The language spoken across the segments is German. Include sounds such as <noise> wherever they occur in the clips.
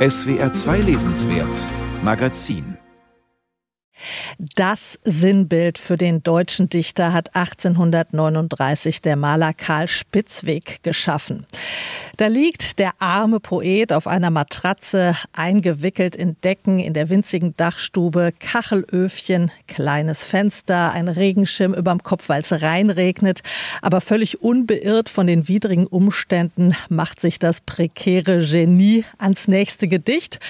SWR 2 Lesenswert Magazin das Sinnbild für den deutschen Dichter hat 1839 der Maler Karl Spitzweg geschaffen. Da liegt der arme Poet auf einer Matratze, eingewickelt in Decken in der winzigen Dachstube, Kachelöfchen, kleines Fenster, ein Regenschirm überm Kopf, weil es reinregnet. Aber völlig unbeirrt von den widrigen Umständen macht sich das prekäre Genie ans nächste Gedicht.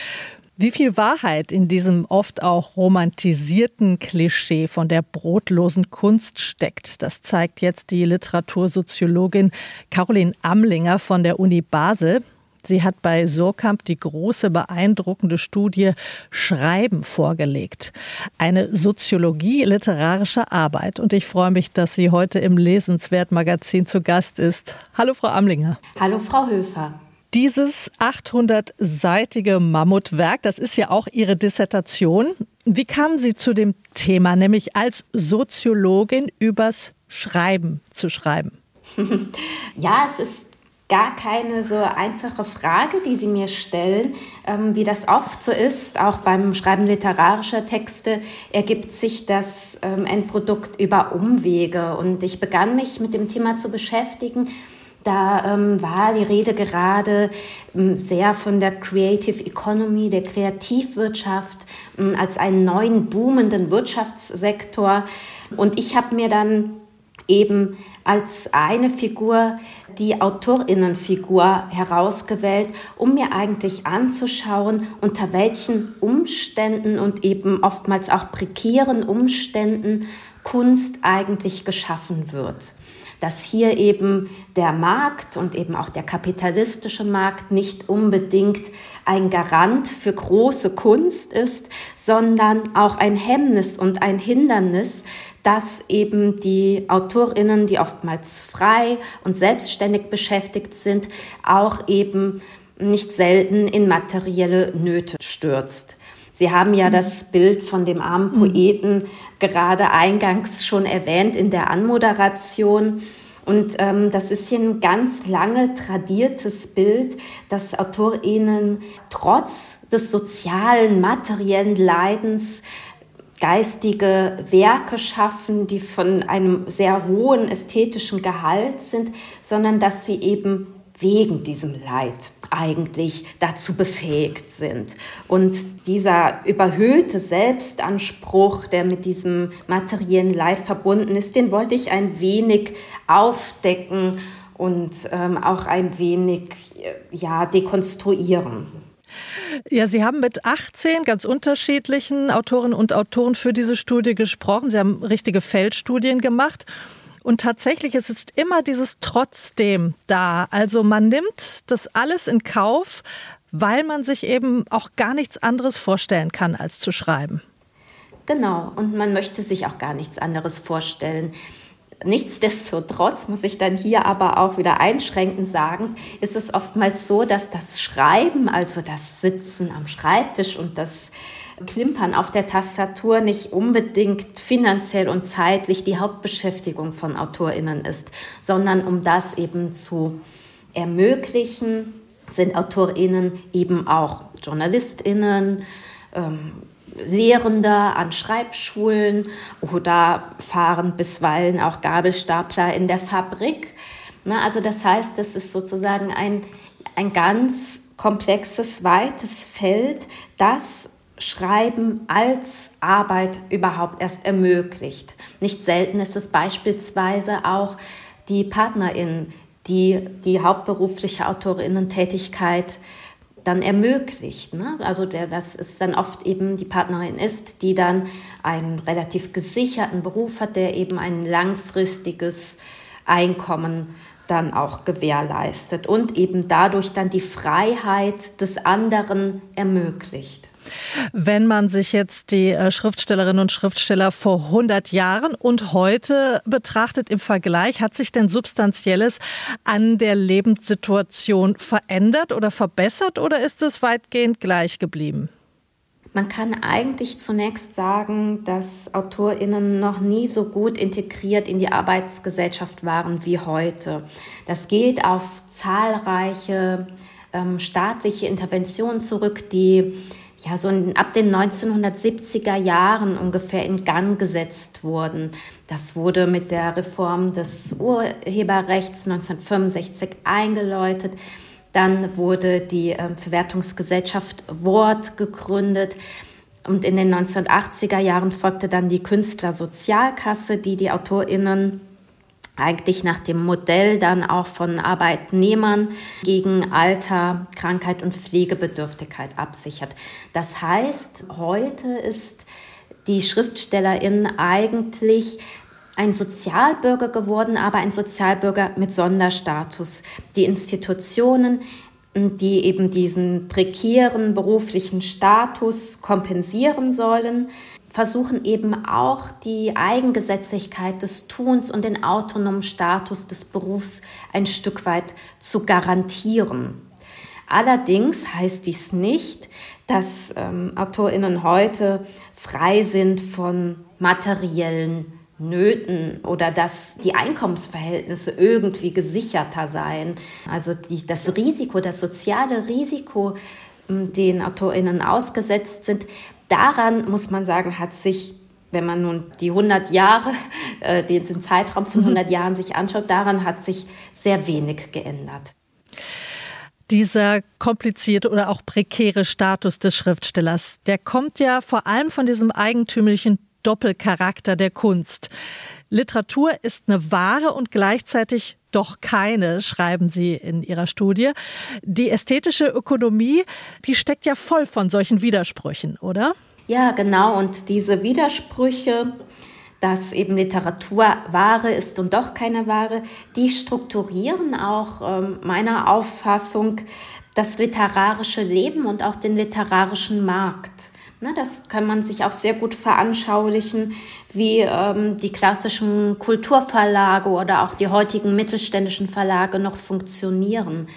Wie viel Wahrheit in diesem oft auch romantisierten Klischee von der brotlosen Kunst steckt, das zeigt jetzt die Literatursoziologin Caroline Amlinger von der Uni Basel. Sie hat bei Surkamp die große, beeindruckende Studie Schreiben vorgelegt. Eine Soziologie literarischer Arbeit. Und ich freue mich, dass sie heute im Lesenswert-Magazin zu Gast ist. Hallo, Frau Amlinger. Hallo, Frau Höfer. Dieses 800-seitige Mammutwerk, das ist ja auch Ihre Dissertation. Wie kamen Sie zu dem Thema, nämlich als Soziologin übers Schreiben zu schreiben? <laughs> ja, es ist gar keine so einfache Frage, die Sie mir stellen. Ähm, wie das oft so ist, auch beim Schreiben literarischer Texte, ergibt sich das ähm, Endprodukt über Umwege. Und ich begann mich mit dem Thema zu beschäftigen, da ähm, war die Rede gerade ähm, sehr von der Creative Economy, der Kreativwirtschaft ähm, als einen neuen boomenden Wirtschaftssektor. Und ich habe mir dann eben als eine Figur die Autorinnenfigur herausgewählt, um mir eigentlich anzuschauen, unter welchen Umständen und eben oftmals auch prekären Umständen Kunst eigentlich geschaffen wird dass hier eben der Markt und eben auch der kapitalistische Markt nicht unbedingt ein Garant für große Kunst ist, sondern auch ein Hemmnis und ein Hindernis, dass eben die Autorinnen, die oftmals frei und selbstständig beschäftigt sind, auch eben nicht selten in materielle Nöte stürzt. Sie haben ja mhm. das Bild von dem armen mhm. Poeten gerade eingangs schon erwähnt in der Anmoderation. Und ähm, das ist hier ein ganz lange tradiertes Bild, dass AutorInnen trotz des sozialen, materiellen Leidens geistige Werke schaffen, die von einem sehr hohen ästhetischen Gehalt sind, sondern dass sie eben wegen diesem Leid eigentlich dazu befähigt sind. Und dieser überhöhte Selbstanspruch, der mit diesem materiellen Leid verbunden ist, den wollte ich ein wenig aufdecken und ähm, auch ein wenig ja, dekonstruieren. Ja, Sie haben mit 18 ganz unterschiedlichen Autorinnen und Autoren für diese Studie gesprochen. Sie haben richtige Feldstudien gemacht. Und tatsächlich ist es immer dieses Trotzdem da. Also man nimmt das alles in Kauf, weil man sich eben auch gar nichts anderes vorstellen kann, als zu schreiben. Genau, und man möchte sich auch gar nichts anderes vorstellen. Nichtsdestotrotz muss ich dann hier aber auch wieder einschränkend sagen, ist es oftmals so, dass das Schreiben, also das Sitzen am Schreibtisch und das Klimpern auf der Tastatur nicht unbedingt finanziell und zeitlich die Hauptbeschäftigung von AutorInnen ist, sondern um das eben zu ermöglichen, sind AutorInnen eben auch JournalistInnen, ähm, Lehrende an Schreibschulen oder fahren bisweilen auch Gabelstapler in der Fabrik. Na, also das heißt, es ist sozusagen ein, ein ganz komplexes, weites Feld, das Schreiben als Arbeit überhaupt erst ermöglicht. Nicht selten ist es beispielsweise auch die Partnerin, die die hauptberufliche Autorinnentätigkeit dann ermöglicht. Ne? Also der, das ist dann oft eben die Partnerin ist, die dann einen relativ gesicherten Beruf hat, der eben ein langfristiges Einkommen dann auch gewährleistet und eben dadurch dann die Freiheit des anderen ermöglicht. Wenn man sich jetzt die äh, Schriftstellerinnen und Schriftsteller vor 100 Jahren und heute betrachtet im Vergleich, hat sich denn Substanzielles an der Lebenssituation verändert oder verbessert oder ist es weitgehend gleich geblieben? Man kann eigentlich zunächst sagen, dass Autorinnen noch nie so gut integriert in die Arbeitsgesellschaft waren wie heute. Das geht auf zahlreiche ähm, staatliche Interventionen zurück, die ja so ab den 1970er Jahren ungefähr in Gang gesetzt wurden. Das wurde mit der Reform des Urheberrechts 1965 eingeläutet. Dann wurde die äh, Verwertungsgesellschaft Wort gegründet. Und in den 1980er Jahren folgte dann die Künstlersozialkasse, die die AutorInnen eigentlich nach dem Modell dann auch von Arbeitnehmern gegen Alter, Krankheit und Pflegebedürftigkeit absichert. Das heißt, heute ist die Schriftstellerin eigentlich ein Sozialbürger geworden, aber ein Sozialbürger mit Sonderstatus. Die Institutionen, die eben diesen prekären beruflichen Status kompensieren sollen, versuchen eben auch die Eigengesetzlichkeit des Tuns und den autonomen Status des Berufs ein Stück weit zu garantieren. Allerdings heißt dies nicht, dass ähm, Autorinnen heute frei sind von materiellen Nöten oder dass die Einkommensverhältnisse irgendwie gesicherter seien. Also die, das Risiko, das soziale Risiko, ähm, den AutorInnen ausgesetzt sind, daran muss man sagen, hat sich wenn man nun die 100 Jahre, <laughs> äh, den Zeitraum von 100 mhm. Jahren sich anschaut, daran hat sich sehr wenig geändert. Dieser komplizierte oder auch prekäre Status des Schriftstellers, der kommt ja vor allem von diesem eigentümlichen Doppelcharakter der Kunst. Literatur ist eine Ware und gleichzeitig doch keine, schreiben Sie in Ihrer Studie. Die ästhetische Ökonomie, die steckt ja voll von solchen Widersprüchen, oder? Ja, genau. Und diese Widersprüche, dass eben Literatur Ware ist und doch keine Ware, die strukturieren auch ähm, meiner Auffassung das literarische Leben und auch den literarischen Markt. Ne, das kann man sich auch sehr gut veranschaulichen, wie ähm, die klassischen Kulturverlage oder auch die heutigen mittelständischen Verlage noch funktionieren.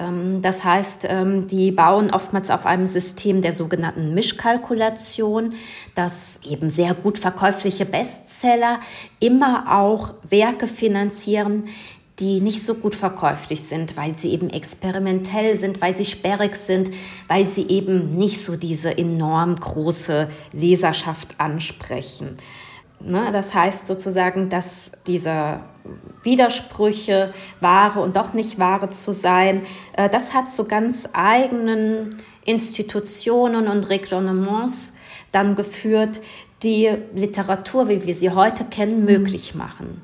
Ähm, das heißt, ähm, die bauen oftmals auf einem System der sogenannten Mischkalkulation, dass eben sehr gut verkäufliche Bestseller immer auch Werke finanzieren, die nicht so gut verkäuflich sind, weil sie eben experimentell sind, weil sie sperrig sind, weil sie eben nicht so diese enorm große Leserschaft ansprechen. Ne, das heißt sozusagen, dass diese Widersprüche, wahre und doch nicht wahre zu sein, äh, das hat zu ganz eigenen Institutionen und Reglements dann geführt, die Literatur, wie wir sie heute kennen, möglich machen.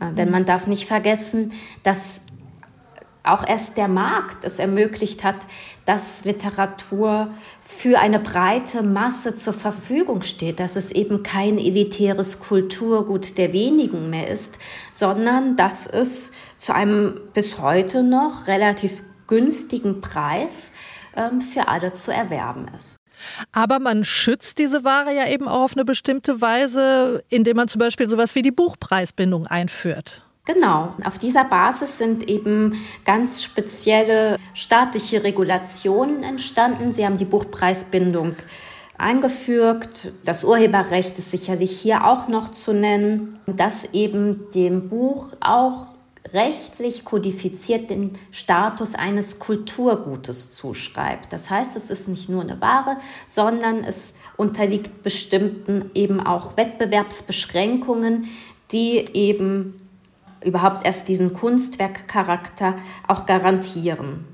Äh, denn man darf nicht vergessen, dass auch erst der Markt es ermöglicht hat, dass Literatur für eine breite Masse zur Verfügung steht, dass es eben kein elitäres Kulturgut der wenigen mehr ist, sondern dass es zu einem bis heute noch relativ günstigen Preis ähm, für alle zu erwerben ist. Aber man schützt diese Ware ja eben auch auf eine bestimmte Weise, indem man zum Beispiel sowas wie die Buchpreisbindung einführt. Genau, auf dieser Basis sind eben ganz spezielle staatliche Regulationen entstanden. Sie haben die Buchpreisbindung eingefügt. Das Urheberrecht ist sicherlich hier auch noch zu nennen, das eben dem Buch auch rechtlich kodifiziert den Status eines Kulturgutes zuschreibt. Das heißt, es ist nicht nur eine Ware, sondern es unterliegt bestimmten eben auch Wettbewerbsbeschränkungen, die eben überhaupt erst diesen Kunstwerkcharakter auch garantieren.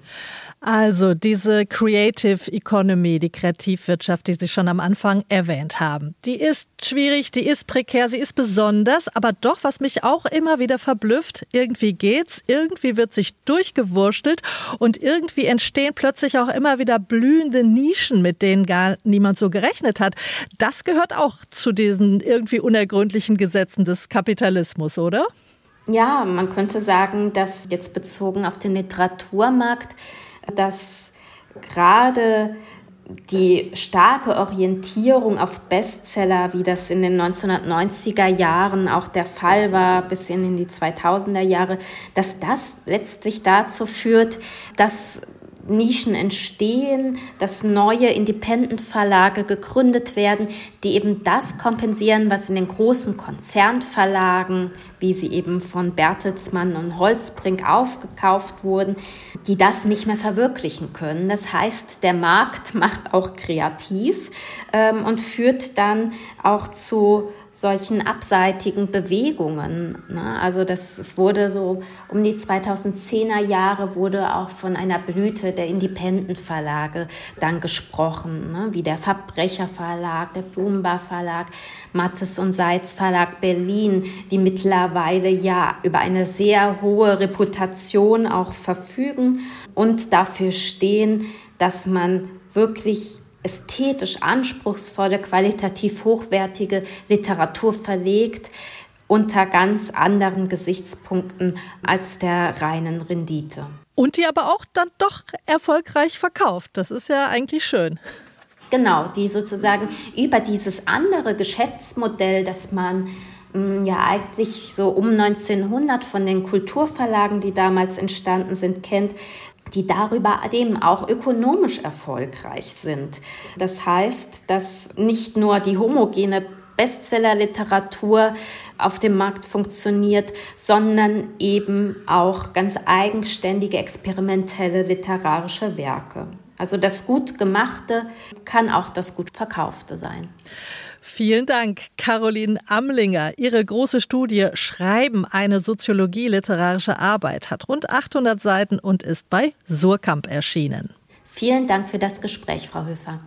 Also diese Creative Economy, die Kreativwirtschaft, die Sie schon am Anfang erwähnt haben, die ist schwierig, die ist prekär, sie ist besonders, aber doch, was mich auch immer wieder verblüfft, irgendwie geht's, irgendwie wird sich durchgewurschtelt und irgendwie entstehen plötzlich auch immer wieder blühende Nischen, mit denen gar niemand so gerechnet hat. Das gehört auch zu diesen irgendwie unergründlichen Gesetzen des Kapitalismus, oder? Ja, man könnte sagen, dass jetzt bezogen auf den Literaturmarkt, dass gerade die starke Orientierung auf Bestseller, wie das in den 1990er Jahren auch der Fall war, bis in die 2000er Jahre, dass das letztlich dazu führt, dass Nischen entstehen, dass neue Independent-Verlage gegründet werden, die eben das kompensieren, was in den großen Konzernverlagen, wie sie eben von Bertelsmann und Holzbrink aufgekauft wurden, die das nicht mehr verwirklichen können. Das heißt, der Markt <laughs> macht auch kreativ ähm, und führt dann auch zu solchen abseitigen Bewegungen. Ne? Also das, es wurde so um die 2010er Jahre wurde auch von einer Blüte der Independent-Verlage dann gesprochen, ne? wie der Verbrecher Verlag, der Blumenbar Verlag, Mattes und Seitz Verlag Berlin, die mittlerweile ja über eine sehr hohe Reputation auch verfügen und dafür stehen, dass man wirklich ästhetisch anspruchsvolle, qualitativ hochwertige Literatur verlegt unter ganz anderen Gesichtspunkten als der reinen Rendite. Und die aber auch dann doch erfolgreich verkauft. Das ist ja eigentlich schön. Genau, die sozusagen über dieses andere Geschäftsmodell, das man mm, ja eigentlich so um 1900 von den Kulturverlagen, die damals entstanden sind, kennt, die darüber eben auch ökonomisch erfolgreich sind. Das heißt, dass nicht nur die homogene Bestsellerliteratur auf dem Markt funktioniert, sondern eben auch ganz eigenständige experimentelle literarische Werke. Also das gut gemachte kann auch das gut verkaufte sein. Vielen Dank, Caroline Amlinger. Ihre große Studie Schreiben, eine Soziologie literarische Arbeit hat rund 800 Seiten und ist bei Surkamp erschienen. Vielen Dank für das Gespräch, Frau Höfer.